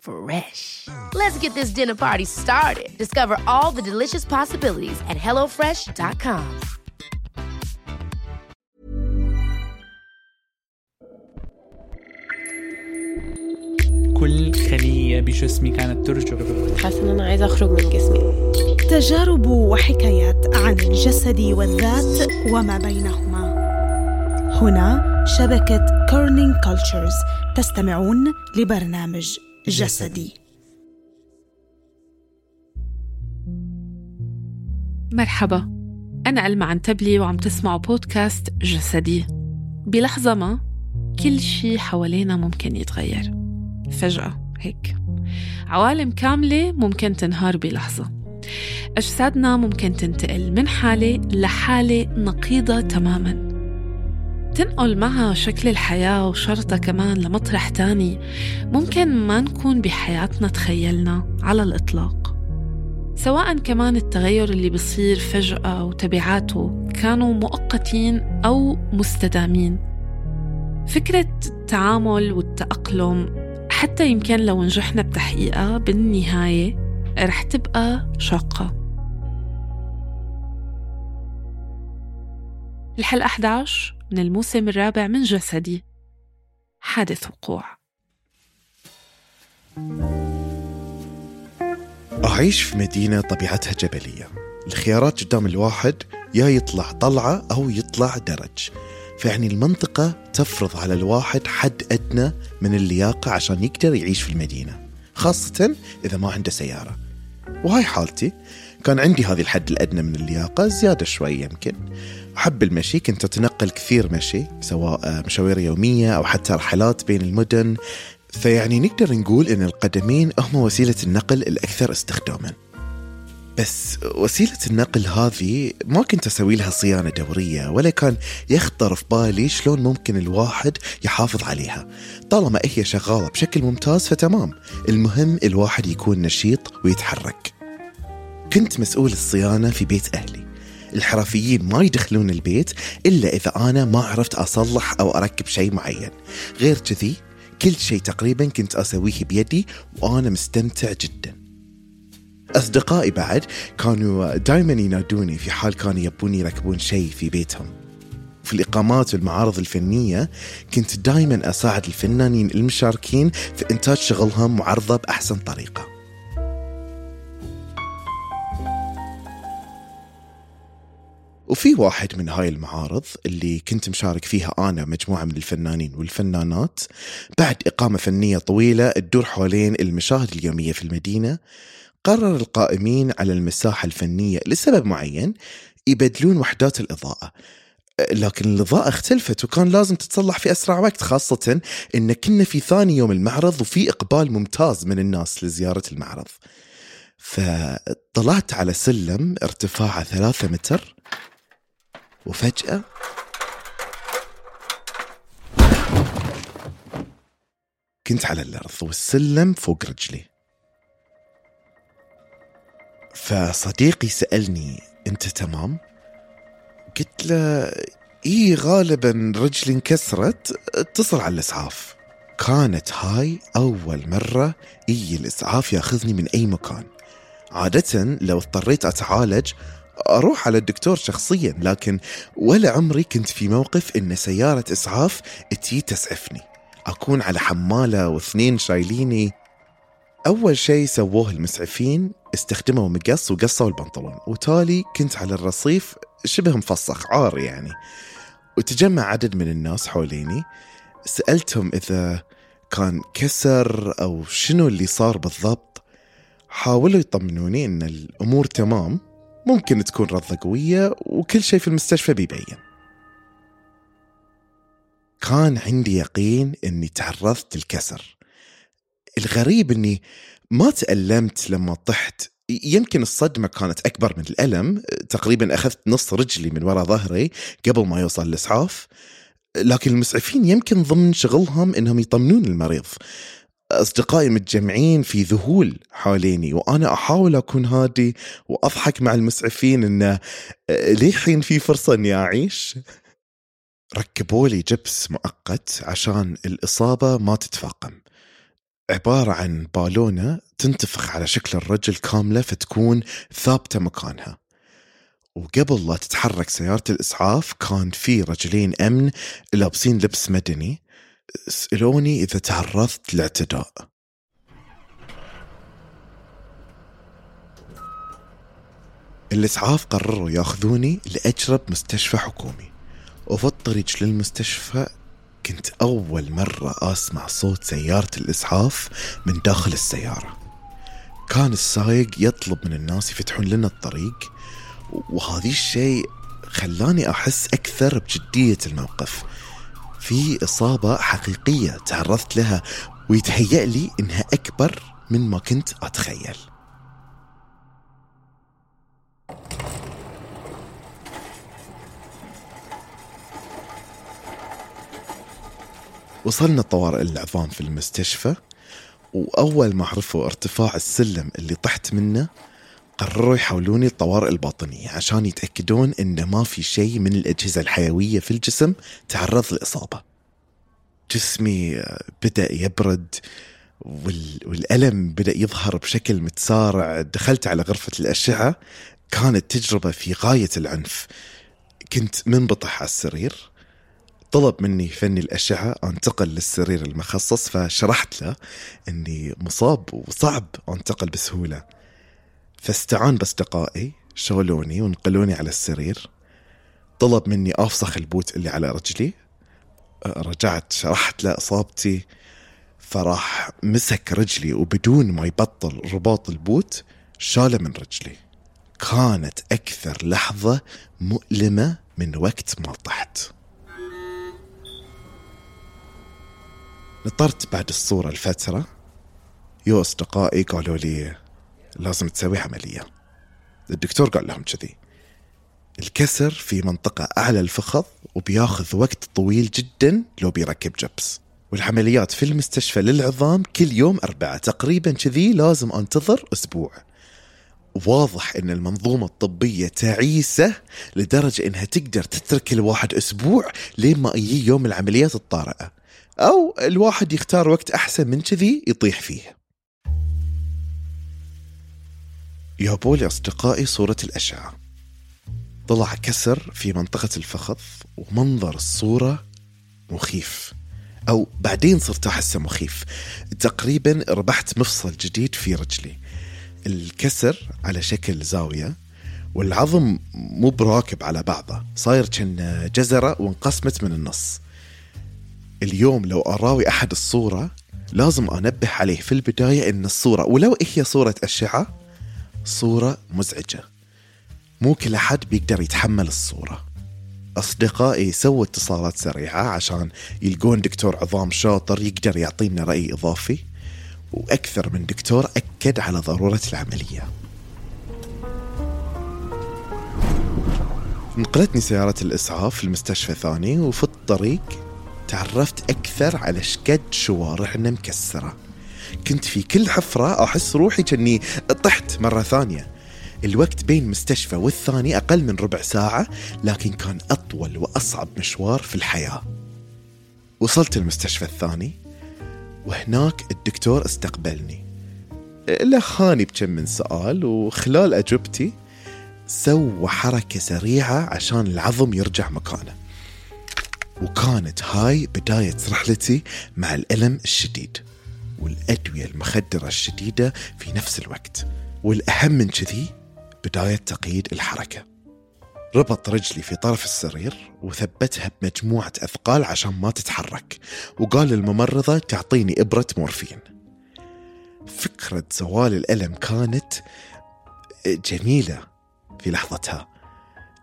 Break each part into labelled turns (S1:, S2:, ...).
S1: Fresh. Let's get this dinner party started. Discover all the delicious possibilities at hellofresh.com.
S2: كل خلية بجسمي كانت ترجف
S3: حاسة إن أنا عايزة أخرج من جسمي
S4: تجارب وحكايات عن الجسد والذات وما بينهما هنا شبكة Kerning Cultures تستمعون لبرنامج جسدي.
S5: مرحبا. أنا ألمع عنتبلي وعم تسمعوا بودكاست جسدي. بلحظة ما كل شي حوالينا ممكن يتغير. فجأة هيك. عوالم كاملة ممكن تنهار بلحظة. أجسادنا ممكن تنتقل من حالة لحالة نقيضة تماماً. تنقل معها شكل الحياة وشرطها كمان لمطرح تاني ممكن ما نكون بحياتنا تخيلنا على الإطلاق. سواء كمان التغير اللي بصير فجأة وتبعاته كانوا مؤقتين أو مستدامين. فكرة التعامل والتأقلم حتى يمكن لو نجحنا بتحقيقها بالنهاية رح تبقى شاقة. الحلقة 11 من الموسم الرابع من جسدي. حادث وقوع.
S6: أعيش في مدينة طبيعتها جبلية. الخيارات قدام الواحد يا يطلع طلعة أو يطلع درج. فيعني المنطقة تفرض على الواحد حد أدنى من اللياقة عشان يقدر يعيش في المدينة خاصة إذا ما عنده سيارة. وهاي حالتي كان عندي هذه الحد الأدنى من اللياقة زيادة شوي يمكن. أحب المشي كنت أتنقل كثير مشي سواء مشاوير يومية أو حتى رحلات بين المدن. فيعني نقدر نقول أن القدمين هم وسيلة النقل الأكثر استخداما. بس وسيلة النقل هذه ما كنت أسوي لها صيانة دورية ولا كان يخطر في بالي شلون ممكن الواحد يحافظ عليها. طالما هي شغالة بشكل ممتاز فتمام. المهم الواحد يكون نشيط ويتحرك. كنت مسؤول الصيانة في بيت أهلي. الحرفيين ما يدخلون البيت إلا إذا أنا ما عرفت أصلح أو أركب شيء معين. غير كذي كل شيء تقريبا كنت أسويه بيدي وأنا مستمتع جدا. أصدقائي بعد كانوا دائما ينادوني في حال كانوا يبون يركبون شيء في بيتهم. في الإقامات والمعارض الفنية كنت دائما أساعد الفنانين المشاركين في إنتاج شغلهم وعرضه بأحسن طريقة. وفي واحد من هاي المعارض اللي كنت مشارك فيها أنا ومجموعة من الفنانين والفنانات بعد إقامة فنية طويلة تدور حوالين المشاهد اليومية في المدينة قرر القائمين على المساحة الفنية لسبب معين يبدلون وحدات الإضاءة. لكن الإضاءة اختلفت وكان لازم تتصلح في أسرع وقت خاصة إن كنا في ثاني يوم المعرض وفي إقبال ممتاز من الناس لزيارة المعرض. فطلعت على سلم ارتفاعه ثلاثة متر وفجأة كنت على الأرض والسلم فوق رجلي. فصديقي سألني أنت تمام؟ قلت له إيه غالبا رجلي انكسرت اتصل على الإسعاف. كانت هاي أول مرة إي الإسعاف ياخذني من أي مكان. عادة لو اضطريت أتعالج أروح على الدكتور شخصيا لكن ولا عمري كنت في موقف إن سيارة إسعاف تجي تسعفني. أكون على حمالة واثنين شايليني. أول شيء سووه المسعفين استخدموا مقص وقصوا البنطلون. وتالي كنت على الرصيف شبه مفسخ عار يعني. وتجمع عدد من الناس حوليني. سألتهم إذا كان كسر أو شنو اللي صار بالضبط. حاولوا يطمنوني إن الأمور تمام. ممكن تكون رضة قوية وكل شيء في المستشفى بيبين. كان عندي يقين إني تعرضت للكسر. الغريب إني ما تألمت لما طحت. يمكن الصدمة كانت أكبر من الألم. تقريبا أخذت نص رجلي من وراء ظهري قبل ما يوصل الإسعاف. لكن المسعفين يمكن ضمن شغلهم إنهم يطمنون المريض. أصدقائي متجمعين في ذهول حواليني وأنا أحاول أكون هادي وأضحك مع المسعفين إنه للحين في فرصة إني أعيش. ركبوا لي جبس مؤقت عشان الإصابة ما تتفاقم. عبارة عن بالونة تنتفخ على شكل الرجل كاملة فتكون ثابتة مكانها. وقبل لا تتحرك سيارة الإسعاف كان في رجلين أمن لابسين لبس مدني. سألوني إذا تعرضت لاعتداء. الإسعاف قرروا ياخذوني لأجرب مستشفى حكومي. وفي الطريق للمستشفى كنت أول مرة أسمع صوت سيارة الإسعاف من داخل السيارة. كان السايق يطلب من الناس يفتحون لنا الطريق وهذا الشيء خلاني أحس أكثر بجدية الموقف. في إصابة حقيقية تعرضت لها ويتهيأ لي إنها أكبر من ما كنت أتخيل. وصلنا طوارئ العظام في المستشفى وأول ما عرفوا ارتفاع السلم اللي طحت منه قرروا يحولوني الطوارئ الباطنية عشان يتأكدون إن ما في شيء من الأجهزة الحيوية في الجسم تعرض للإصابة جسمي بدأ يبرد والألم بدأ يظهر بشكل متسارع. دخلت على غرفة الأشعة كانت تجربة في غاية العنف. كنت منبطح على السرير. طلب مني فني الأشعة أنتقل للسرير المخصص فشرحت له أني مصاب وصعب أنتقل بسهولة. فاستعان بأصدقائي شغلوني ونقلوني على السرير. طلب مني أفسخ البوت اللي على رجلي. رجعت شرحت له إصابتي. فراح مسك رجلي وبدون ما يبطل رباط البوت شاله من رجلي. كانت أكثر لحظة مؤلمة من وقت ما طحت. نطرت بعد الصورة الفترة. يو أصدقائي قالوا لي لازم تسوي عملية. الدكتور قال لهم كذي. الكسر في منطقة أعلى الفخذ وبياخذ وقت طويل جدا لو بيركب جبس. والعمليات في المستشفى للعظام كل يوم أربعة تقريبا كذي لازم أنتظر أسبوع. واضح إن المنظومة الطبية تعيسة لدرجة إنها تقدر تترك الواحد أسبوع لين ما يجي يوم العمليات الطارئة. أو الواحد يختار وقت أحسن من كذي يطيح فيه. جابوا لي أصدقائي صورة الأشعة. طلع كسر في منطقة الفخذ ومنظر الصورة مخيف. أو بعدين صرت أحسه مخيف. تقريبا ربحت مفصل جديد في رجلي. الكسر على شكل زاوية والعظم مو براكب على بعضه. صاير كأن جزرة وانقسمت من النص. اليوم لو أراوي أحد الصورة لازم أنبه عليه في البداية أن الصورة ولو هي صورة أشعة صورة مزعجة. مو كل أحد بيقدر يتحمل الصورة. أصدقائي سووا اتصالات سريعة عشان يلقون دكتور عظام شاطر يقدر يعطينا رأي إضافي وأكثر من دكتور أكد على ضرورة العملية. نقلتني سيارة الإسعاف لمستشفى ثاني وفي الطريق تعرفت أكثر على شكد شوارعنا مكسرة. كنت في كل حفرة أحس روحي كأني طحت مرة ثانية. الوقت بين مستشفى والثاني أقل من ربع ساعة لكن كان أطول وأصعب مشوار في الحياة. وصلت المستشفى الثاني وهناك الدكتور استقبلني. لخاني بكم من سؤال وخلال أجوبتي سوى حركة سريعة عشان العظم يرجع مكانه. وكانت هاي بداية رحلتي مع الألم الشديد. والأدوية المخدرة الشديدة في نفس الوقت والأهم من كذي بداية تقييد الحركة. ربط رجلي في طرف السرير وثبتها بمجموعة أثقال عشان ما تتحرك وقال للممرضة تعطيني إبرة مورفين. فكرة زوال الألم كانت جميلة في لحظتها.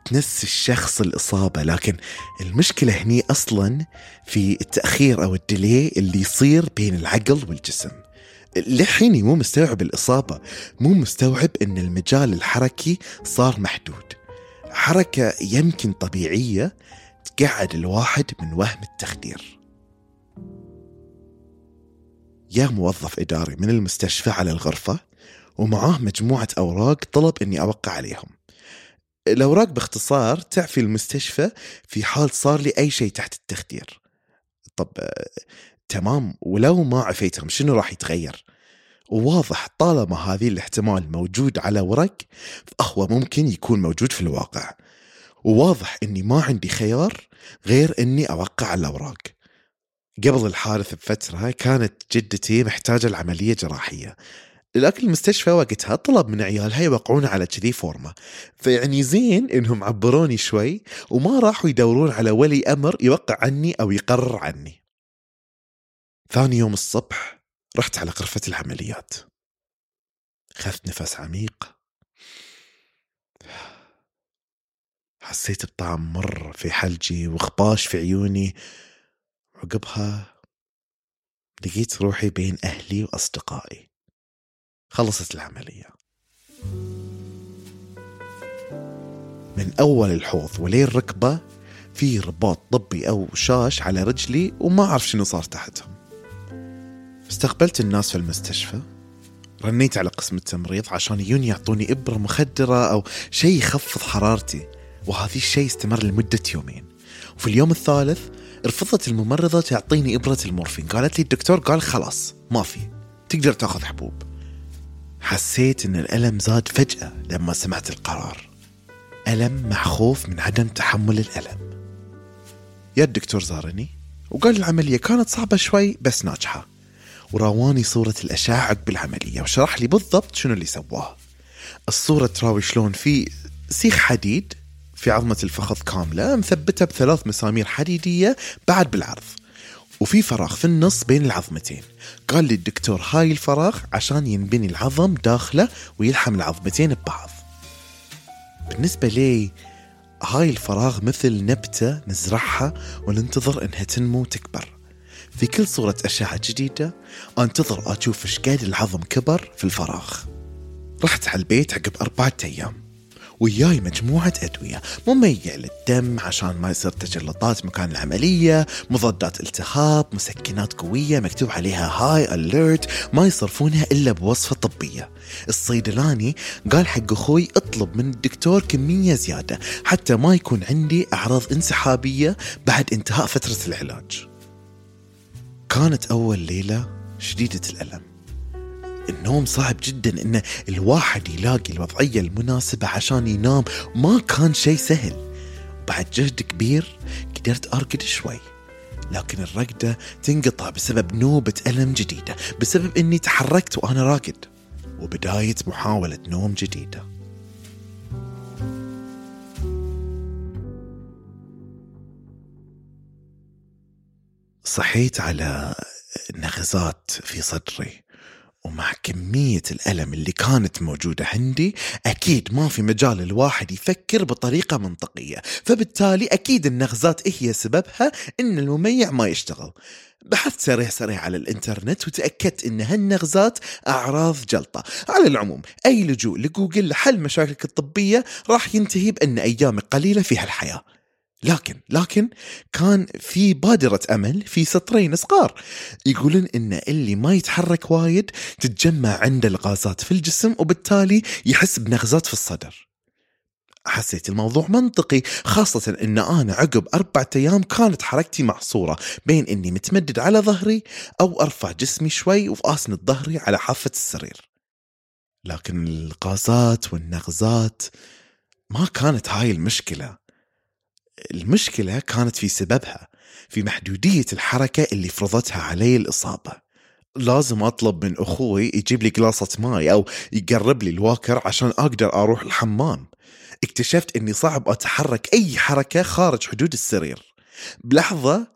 S6: تنسي الشخص الإصابة لكن المشكلة هني أصلا في التأخير أو الديلي اللي يصير بين العقل والجسم. لحيني مو مستوعب الإصابة مو مستوعب أن المجال الحركي صار محدود. حركة يمكن طبيعية تقعد الواحد من وهم التخدير. يا موظف إداري من المستشفى على الغرفة ومعاه مجموعة أوراق طلب أني أوقع عليهم. الأوراق باختصار تعفي المستشفى في حال صار لي أي شيء تحت التخدير. طب تمام ولو ما عفيتهم شنو راح يتغير؟ وواضح طالما هذه الاحتمال موجود على ورق فهو ممكن يكون موجود في الواقع. وواضح إني ما عندي خيار غير إني أوقع الأوراق. قبل الحادث بفترة كانت جدتي محتاجة العملية جراحية. لكن المستشفى وقتها طلب من عيالها يوقعون على كذي فورمة. فيعني زين إنهم عبروني شوي وما راحوا يدورون على ولي أمر يوقع عني أو يقرر عني. ثاني يوم الصبح رحت على غرفة العمليات. خذت نفس عميق. حسيت بطعم مر في حلجي وخباش في عيوني. عقبها لقيت روحي بين أهلي وأصدقائي. خلصت العملية. من أول الحوض ولين الركبة في رباط طبي أو شاش على رجلي وما أعرف شنو صار تحتهم. استقبلت الناس في المستشفى. رنيت على قسم التمريض عشان يجون يعطوني إبرة مخدرة أو شيء يخفض حرارتي وهذا الشيء استمر لمدة يومين. وفي اليوم الثالث رفضت الممرضة تعطيني إبرة المورفين. قالت لي الدكتور قال خلاص ما في تقدر تأخذ حبوب. حسيت إن الألم زاد فجأة لما سمعت القرار. ألم مع خوف من عدم تحمل الألم. يا الدكتور زارني وقال العملية كانت صعبة شوي بس ناجحة. وراواني صورة الأشعة عقب العملية وشرح لي بالضبط شنو اللي سواه. الصورة تراوي شلون في سيخ حديد في عظمة الفخذ كاملة مثبتة بثلاث مسامير حديدية بعد بالعرض. وفي فراغ في النص بين العظمتين. قال لي الدكتور هاي الفراغ عشان ينبني العظم داخله ويلحم العظمتين ببعض. بالنسبة لي هاي الفراغ مثل نبتة نزرعها وننتظر إنها تنمو وتكبر. في كل صورة أشعة جديدة أنتظر أشوف إيش قد العظم كبر في الفراغ. رحت على البيت عقب أربعة أيام. وياي مجموعة أدوية مميع للدم عشان ما يصير تجلطات مكان العملية مضادات التهاب مسكنات قوية مكتوب عليها هاي أليرت ما يصرفونها إلا بوصفة طبية. الصيدلاني قال حق أخوي اطلب من الدكتور كمية زيادة حتى ما يكون عندي أعراض انسحابية بعد انتهاء فترة العلاج. كانت أول ليلة شديدة الألم. النوم صعب جدا إن الواحد يلاقي الوضعية المناسبة عشان ينام. ما كان شيء سهل. بعد جهد كبير قدرت أرقد شوي. لكن الرقدة تنقطع بسبب نوبة ألم جديدة بسبب أني تحركت وأنا راقد. وبداية محاولة نوم جديدة. صحيت على نغزات في صدري. ومع كمية الألم اللي كانت موجودة عندي أكيد ما في مجال الواحد يفكر بطريقة منطقية. فبالتالي أكيد النغزات هي سببها إن المميع ما يشتغل. بحثت سريع سريع على الإنترنت وتأكدت إن هالنغزات أعراض جلطة. على العموم أي لجوء لجوجل لحل مشاكلك الطبية راح ينتهي بأن أيامك قليلة في هالحياة. لكن لكن كان في بادرة أمل في سطرين صغار يقولون إن اللي ما يتحرك وايد تتجمع عنده الغازات في الجسم وبالتالي يحس بنغزات في الصدر. حسيت الموضوع منطقي خاصة إن أنا عقب أربعة أيام كانت حركتي محصورة بين إني متمدد على ظهري أو أرفع جسمي شوي وأسند ظهري على حافة السرير. لكن الغازات والنغزات ما كانت هاي المشكلة. المشكلة كانت في سببها في محدودية الحركة اللي فرضتها علي الإصابة. لازم أطلب من أخوي يجيب لي قلاصة ماي أو يقرب لي الواكر عشان أقدر أروح الحمام. اكتشفت إني صعب أتحرك أي حركة خارج حدود السرير. بلحظة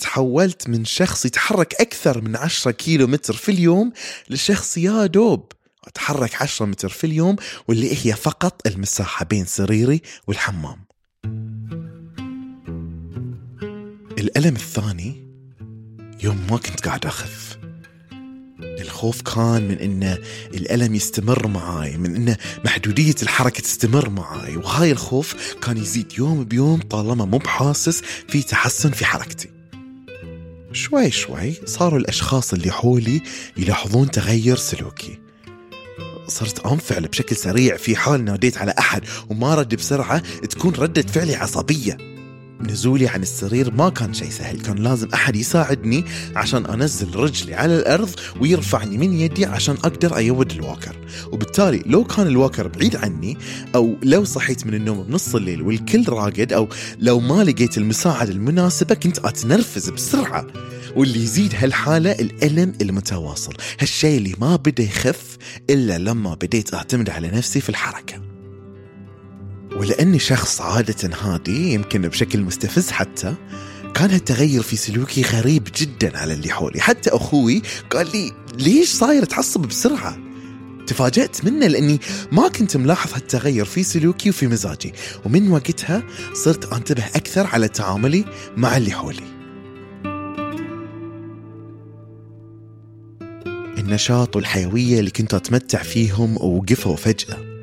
S6: تحولت من شخص يتحرك أكثر من 10 كيلو متر في اليوم لشخص يا دوب أتحرك 10 متر في اليوم واللي هي فقط المساحة بين سريري والحمام. الألم الثاني يوم ما كنت قاعد أخف الخوف كان من إن الألم يستمر معاي من إن محدودية الحركة تستمر معاي وهاي الخوف كان يزيد يوم بيوم طالما مو بحاسس في تحسن في حركتي. شوي شوي صاروا الأشخاص اللي حولي يلاحظون تغير سلوكي. صرت أنفعل بشكل سريع في حال ناديت على أحد وما رد بسرعة تكون ردة فعلي عصبية. نزولي عن السرير ما كان شيء سهل كان لازم أحد يساعدني عشان أنزل رجلي على الأرض ويرفعني من يدي عشان أقدر أيود الواكر وبالتالي لو كان الواكر بعيد عني أو لو صحيت من النوم بنص الليل والكل راقد أو لو ما لقيت المساعدة المناسبة كنت أتنرفز بسرعة. واللي يزيد هالحالة الألم المتواصل هالشيء اللي ما بدأ يخف إلا لما بديت أعتمد على نفسي في الحركة. ولأني شخص عادة هادي يمكن بشكل مستفز حتى كان هالتغير في سلوكي غريب جدا على اللي حولي. حتى أخوي قال لي ليش صاير تعصب بسرعة؟ تفاجأت منه لأني ما كنت ملاحظ هالتغير في سلوكي وفي مزاجي. ومن وقتها صرت أنتبه أكثر على تعاملي مع اللي حولي. النشاط والحيوية اللي كنت أتمتع فيهم وقفوا فجأة.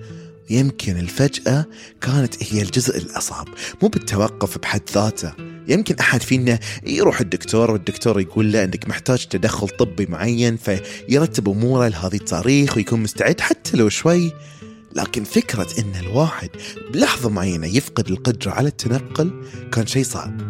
S6: يمكن الفجأة كانت هي الجزء الأصعب مو بالتوقف بحد ذاته. يمكن أحد فينا يروح الدكتور والدكتور يقول له أنك محتاج تدخل طبي معين فيرتب أموره لهذه التاريخ ويكون مستعد حتى لو شوي. لكن فكرة أن الواحد بلحظة معينة يفقد القدرة على التنقل كان شيء صعب.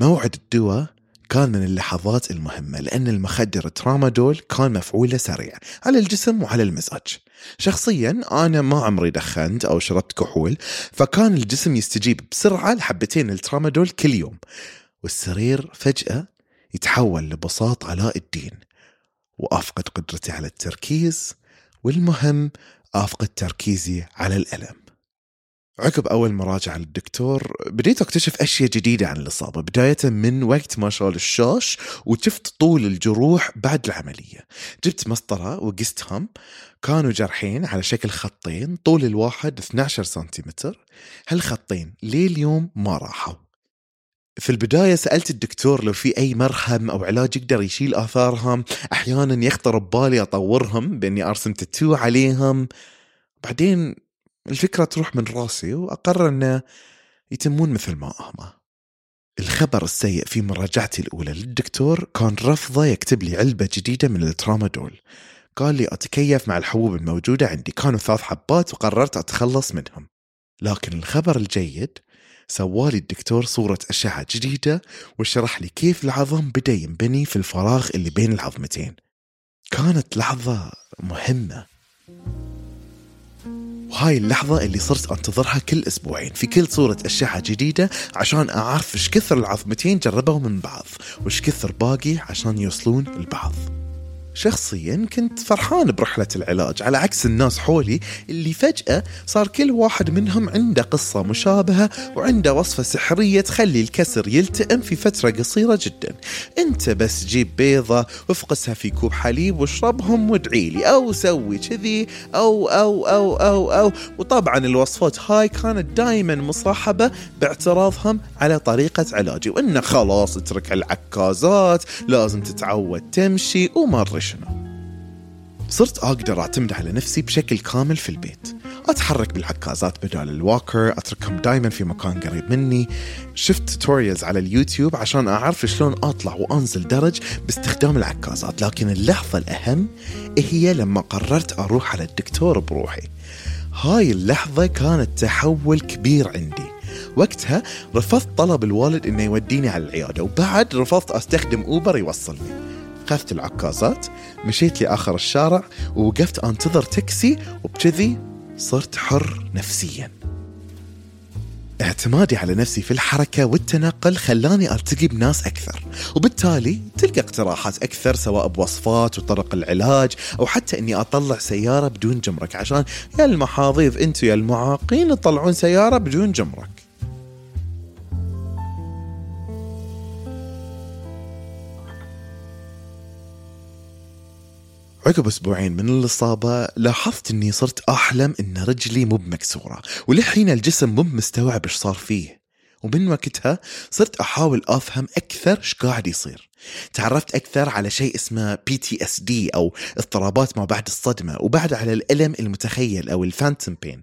S6: موعد الدواء كان من اللحظات المهمة لأن المخدر ترامادول كان مفعوله سريع على الجسم وعلى المزاج. شخصيا أنا ما عمري دخنت أو شربت كحول فكان الجسم يستجيب بسرعة لحبتين الترامادول كل يوم. والسرير فجأة يتحول لبساط علاء الدين وأفقد قدرتي على التركيز والمهم أفقد تركيزي على الألم. عقب أول مراجعة للدكتور بديت أكتشف أشياء جديدة عن الإصابة بداية من وقت ما شال الشاش وشفت طول الجروح بعد العملية. جبت مسطرة وقستهم كانوا جرحين على شكل خطين طول الواحد 12 سنتيمتر. هالخطين ليه اليوم ما راحوا. في البداية سألت الدكتور لو في أي مرهم أو علاج يقدر يشيل آثارهم. أحيانا يخطر ببالي أطورهم بإني أرسم تاتو عليهم. بعدين الفكرة تروح من راسي وأقرر أنه يتمون مثل ما هما الخبر السيء في مراجعتي الأولى للدكتور كان رفضه يكتب لي علبة جديدة من الترامادول. قال لي أتكيف مع الحبوب الموجودة عندي. كانوا ثلاث حبات وقررت أتخلص منهم. لكن الخبر الجيد سوالي الدكتور صورة أشعة جديدة وشرح لي كيف العظم بدأ ينبني في الفراغ اللي بين العظمتين. كانت لحظة مهمة. وهاي اللحظة اللي صرت أنتظرها كل أسبوعين. في كل صورة أشعة جديدة عشان أعرف إيش كثر العظمتين جربوا من بعض وإيش كثر باقي عشان يوصلون لبعض شخصيا كنت فرحان برحلة العلاج على عكس الناس حولي اللي فجأة صار كل واحد منهم عنده قصة مشابهة وعنده وصفة سحرية تخلي الكسر يلتئم في فترة قصيرة جدا. أنت بس جيب بيضة وافقسها في كوب حليب واشربهم وادعي لي أو سوي كذي أو, أو أو أو أو. وطبعا الوصفات هاي كانت دائما مصاحبة باعتراضهم على طريقة علاجي وإنه خلاص اترك العكازات لازم تتعود تمشي ومرة شنو صرت أقدر أعتمد على نفسي بشكل كامل في البيت. أتحرك بالعكازات بدال ال walker أتركهم دايما في مكان قريب مني. شفت tutorials على اليوتيوب عشان أعرف شلون أطلع وأنزل درج باستخدام العكازات. لكن اللحظة الأهم هي لما قررت أروح على الدكتور بروحي. هاي اللحظة كانت تحول كبير عندي. وقتها رفضت طلب الوالد إنه يوديني على العيادة وبعد رفضت أستخدم اوبر يوصلني. وقفت العكازات مشيت لآخر الشارع ووقفت أنتظر تاكسي وبكذي صرت حر نفسيا. اعتمادي على نفسي في الحركة والتنقل خلاني ألتقي بناس أكثر وبالتالي تلقى اقتراحات أكثر سواء بوصفات وطرق العلاج أو حتى أني أطلع سيارة بدون جمرك عشان يا المحاضيض أنتوا يا المعاقين تطلعون سيارة بدون جمرك. عقب أسبوعين من الإصابة لاحظت إني صرت أحلم إن رجلي مو بمكسورة ولحين الجسم مو مستوعب إيش صار فيه. ومن وقتها صرت أحاول أفهم أكثر إيش قاعد يصير. تعرفت أكثر على شيء اسمه PTSD أو اضطرابات ما بعد الصدمة وبعد على الألم المتخيل أو ال phantom pain.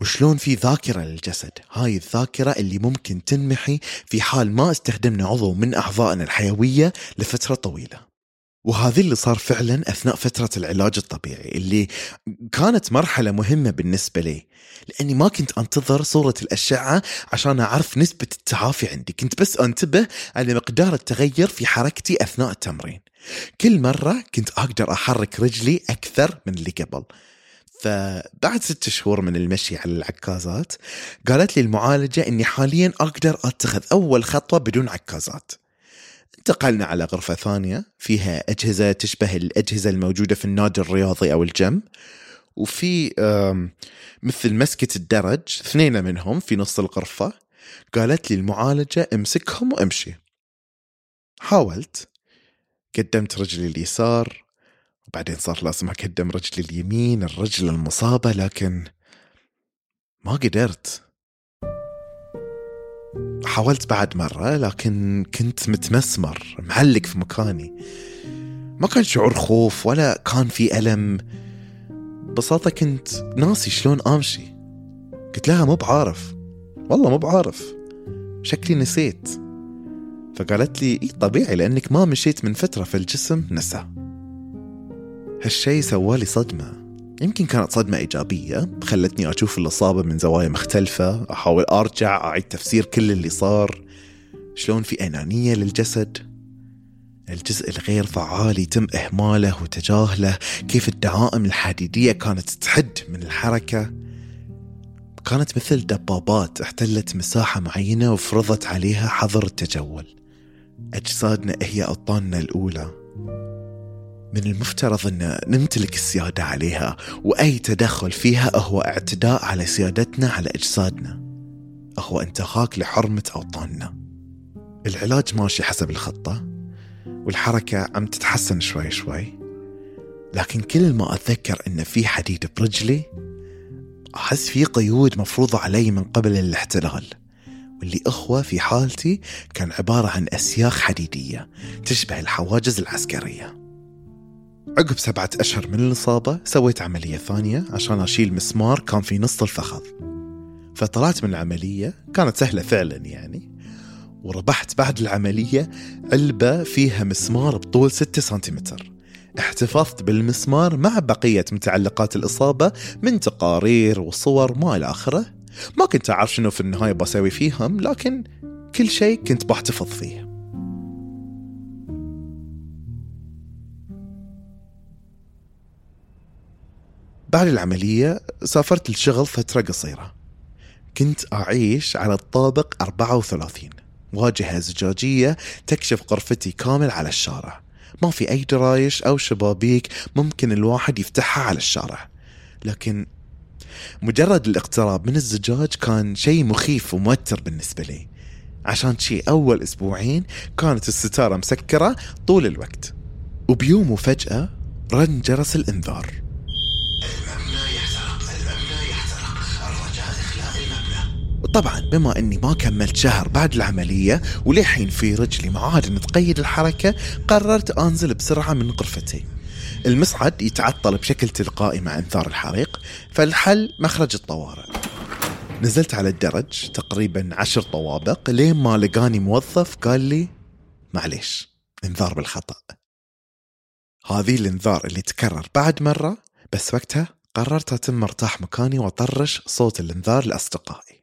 S6: وشلون في ذاكرة للجسد؟ هاي الذاكرة اللي ممكن تنمحي في حال ما استخدمنا عضو من أعضائنا الحيوية لفترة طويلة. وهذا اللي صار فعلا أثناء فترة العلاج الطبيعي اللي كانت مرحلة مهمة بالنسبة لي لأني ما كنت أنتظر صورة الأشعة عشان أعرف نسبة التعافي عندي كنت بس أنتبه على مقدار التغير في حركتي أثناء التمرين. كل مرة كنت أقدر أحرك رجلي أكثر من اللي قبل. فبعد ست شهور من المشي على العكازات قالت لي المعالجة أني حاليا أقدر أتخذ أول خطوة بدون عكازات. انتقلنا على غرفة ثانية فيها أجهزة تشبه الأجهزة الموجودة في النادي الرياضي أو الجيم. وفي مثل مسكة الدرج اثنين منهم في نص الغرفة قالت لي المعالجة امسكهم وامشي. حاولت قدمت رجلي اليسار وبعدين صار لازم أقدم رجلي اليمين الرجل المصابة لكن ما قدرت. حاولت بعد مرة لكن كنت متمسمر معلق في مكاني. ما كان شعور خوف ولا كان في ألم. ببساطة كنت ناسي شلون أمشي. قلت لها مو بعارف. والله مو بعارف. شكلي نسيت. فقالت لي إيه طبيعي لأنك ما مشيت من فترة فالجسم نسى هالشي سوالي صدمة. يمكن كانت صدمة إيجابية خلتني أشوف الإصابة من زوايا مختلفة أحاول أرجع أعيد تفسير كل اللي صار. شلون في أنانية للجسد؟ الجزء الغير فعال يتم إهماله وتجاهله. كيف الدعائم الحديدية كانت تحد من الحركة؟ كانت مثل دبابات احتلت مساحة معينة وفرضت عليها حظر التجول. أجسادنا هي أوطاننا الأولى. من المفترض أن نمتلك السيادة عليها وأي تدخل فيها هو اعتداء على سيادتنا على أجسادنا. هو انتهاك لحرمة أوطاننا. العلاج ماشي حسب الخطة والحركة عم تتحسن شوي شوي. لكن كل ما أتذكر أن في حديد برجلي أحس في قيود مفروضة علي من قبل الاحتلال. واللي أخوة في حالتي كان عبارة عن أسياخ حديدية تشبه الحواجز العسكرية. عقب سبعة أشهر من الإصابة سويت عملية ثانية عشان أشيل مسمار كان في نص الفخذ. فطلعت من العملية كانت سهلة فعلا يعني وربحت بعد العملية علبة فيها مسمار بطول 6 سنتيمتر. احتفظت بالمسمار مع بقية متعلقات الإصابة من تقارير وصور ما إلى آخره. ما كنت أعرف شنو في النهاية بسوي فيهم لكن كل شيء كنت بحتفظ فيه. بعد العملية سافرت للشغل فترة قصيرة. كنت أعيش على الطابق 34 واجهة زجاجية تكشف غرفتي كامل على الشارع. ما في أي درايش أو شبابيك ممكن الواحد يفتحها على الشارع. لكن مجرد الاقتراب من الزجاج كان شيء مخيف وموتر بالنسبة لي. عشان شي أول أسبوعين كانت الستارة مسكرة طول الوقت. وبيوم وفجأة رن جرس الإنذار. وطبعا بما إني ما كملت شهر بعد العملية ولحين في رجلي معادن تقيد الحركة قررت أنزل بسرعة من غرفتي. المصعد يتعطل بشكل تلقائي مع انذار الحريق فالحل مخرج الطوارئ. نزلت على الدرج تقريبا عشر طوابق لين ما لقاني موظف قال لي معليش انذار بالخطأ. هذه الانذار اللي تكرر بعد مرة بس وقتها قررت أتم مرتاح مكاني وأطرش صوت الانذار لأصدقائي.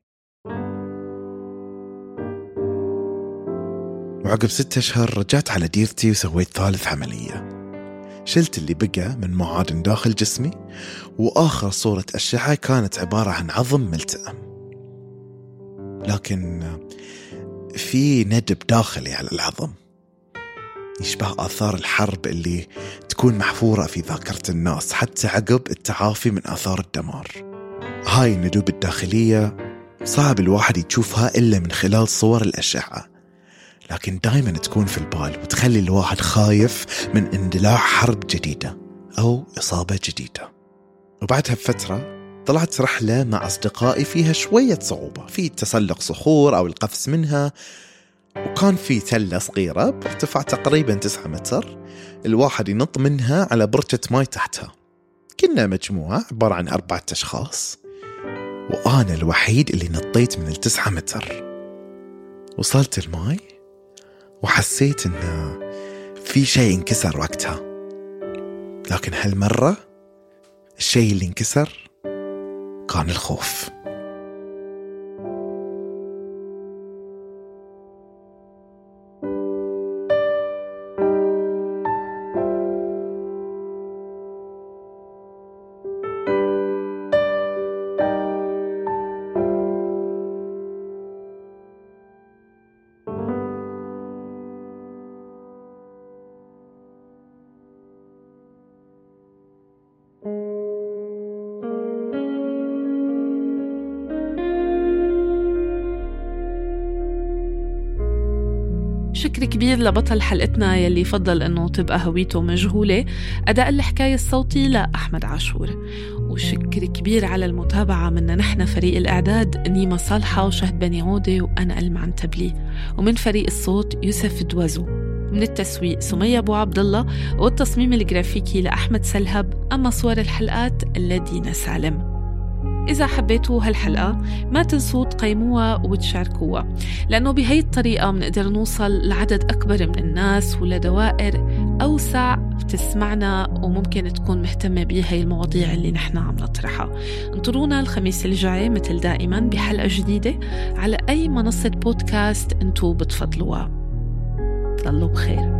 S6: وعقب ستة أشهر رجعت على ديرتي وسويت ثالث عملية. شلت اللي بقى من معادن داخل جسمي وآخر صورة أشعة كانت عبارة عن عظم ملتئم. لكن في ندب داخلي على العظم. يشبه آثار الحرب اللي تكون محفورة في ذاكرة الناس حتى عقب التعافي من آثار الدمار. هاي الندوب الداخلية صعب الواحد يشوفها إلا من خلال صور الأشعة. لكن دائما تكون في البال وتخلي الواحد خايف من اندلاع حرب جديدة أو إصابة جديدة. وبعدها بفترة طلعت رحلة مع أصدقائي فيها شوية صعوبة. في تسلق صخور أو القفز منها وكان في تلة صغيرة بارتفاع تقريبا 9 متر الواحد ينط منها على بركة ماي تحتها. كنا مجموعة عبارة عن أربعة أشخاص وأنا الوحيد اللي نطيت من التسعة متر. وصلت الماي وحسيت إنه في شيء انكسر وقتها. لكن هالمرة الشيء اللي انكسر كان الخوف.
S5: كبير لبطل حلقتنا يلي فضل إنه تبقى هويته مجهولة. أداء الحكاية الصوتي لأحمد عاشور. وشكر كبير على المتابعة. منا نحن فريق الإعداد نيما صالحة وشهد بني عودة وأنا المعن تبلي. ومن فريق الصوت يوسف دوازو. من التسويق سمية أبو عبد الله والتصميم الجرافيكي لأحمد سلهب. أما صور الحلقات لدينا سالم. إذا حبيتوا هالحلقة ما تنسوا تقيموها وتشاركوها لأنه بهي الطريقة بنقدر نوصل لعدد أكبر من الناس ولدوائر أوسع بتسمعنا وممكن تكون مهتمة بهي المواضيع اللي نحن عم نطرحها. انطرونا الخميس الجاي مثل دائما بحلقة جديدة على أي منصة بودكاست أنتو بتفضلوها. ضلوا بخير.